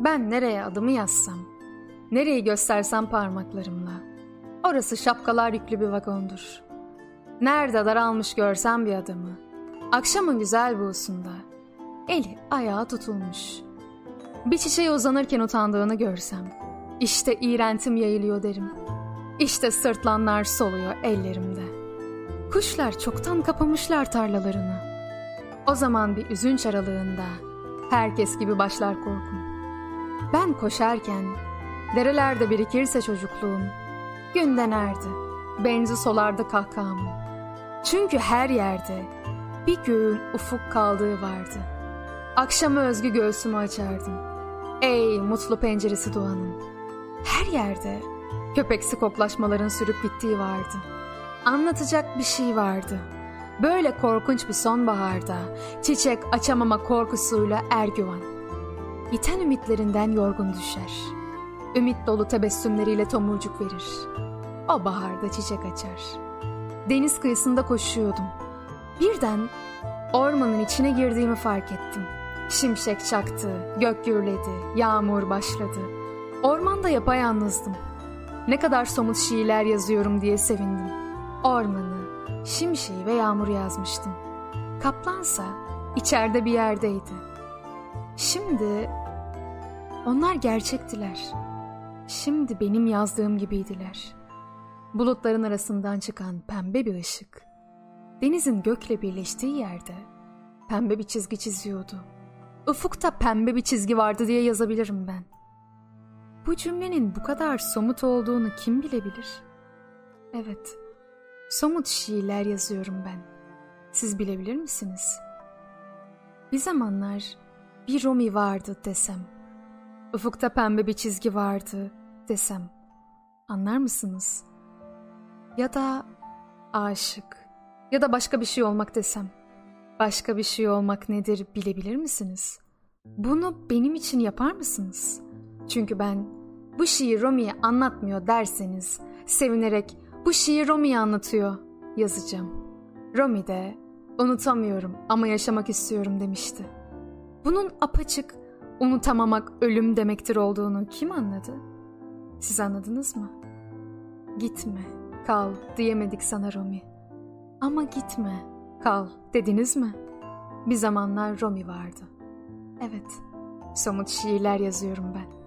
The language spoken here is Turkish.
Ben nereye adımı yazsam, nereyi göstersem parmaklarımla, orası şapkalar yüklü bir vagondur. Nerede daralmış görsem bir adamı, akşamın güzel buğusunda, eli ayağı tutulmuş. Bir çiçeğe uzanırken utandığını görsem, işte iğrentim yayılıyor derim. İşte sırtlanlar soluyor ellerimde. Kuşlar çoktan kapamışlar tarlalarını. O zaman bir üzünç aralığında herkes gibi başlar korkum. Ben koşarken derelerde birikirse çocukluğum, gün denerdi, benzi solardı kahkahamın. Çünkü her yerde bir göğün ufuk kaldığı vardı. Akşamı özgü göğsümü açardım. Ey mutlu penceresi doğanın. Her yerde köpeksi koklaşmaların sürüp gittiği vardı. Anlatacak bir şey vardı. Böyle korkunç bir sonbaharda çiçek açamama korkusuyla ergüvan. Biten ümitlerinden yorgun düşer. Ümit dolu tebessümleriyle tomurcuk verir. O baharda çiçek açar. Deniz kıyısında koşuyordum. Birden ormanın içine girdiğimi fark ettim. Şimşek çaktı, gök gürledi, yağmur başladı. Ormanda yapayalnızdım. Ne kadar somut şiirler yazıyorum diye sevindim. Ormanı, şimşeği ve yağmur yazmıştım. Kaplansa içeride bir yerdeydi. Şimdi onlar gerçektiler. Şimdi benim yazdığım gibiydiler. Bulutların arasından çıkan pembe bir ışık. Denizin gökle birleştiği yerde pembe bir çizgi çiziyordu. Ufukta pembe bir çizgi vardı diye yazabilirim ben. Bu cümlenin bu kadar somut olduğunu kim bilebilir? Evet, somut şiirler yazıyorum ben. Siz bilebilir misiniz? Bir zamanlar bir Romi vardı desem. Ufukta pembe bir çizgi vardı desem. Anlar mısınız? Ya da aşık ya da başka bir şey olmak desem. Başka bir şey olmak nedir bilebilir misiniz? Bunu benim için yapar mısınız? Çünkü ben bu şiir Romi'ye anlatmıyor derseniz sevinerek bu şiir Romi'ye anlatıyor yazacağım. Romi de unutamıyorum ama yaşamak istiyorum demişti. Bunun apaçık unutamamak ölüm demektir olduğunu kim anladı? Siz anladınız mı? Gitme, kal diyemedik sana Romi. Ama gitme, kal dediniz mi? Bir zamanlar Romi vardı. Evet, somut şiirler yazıyorum ben.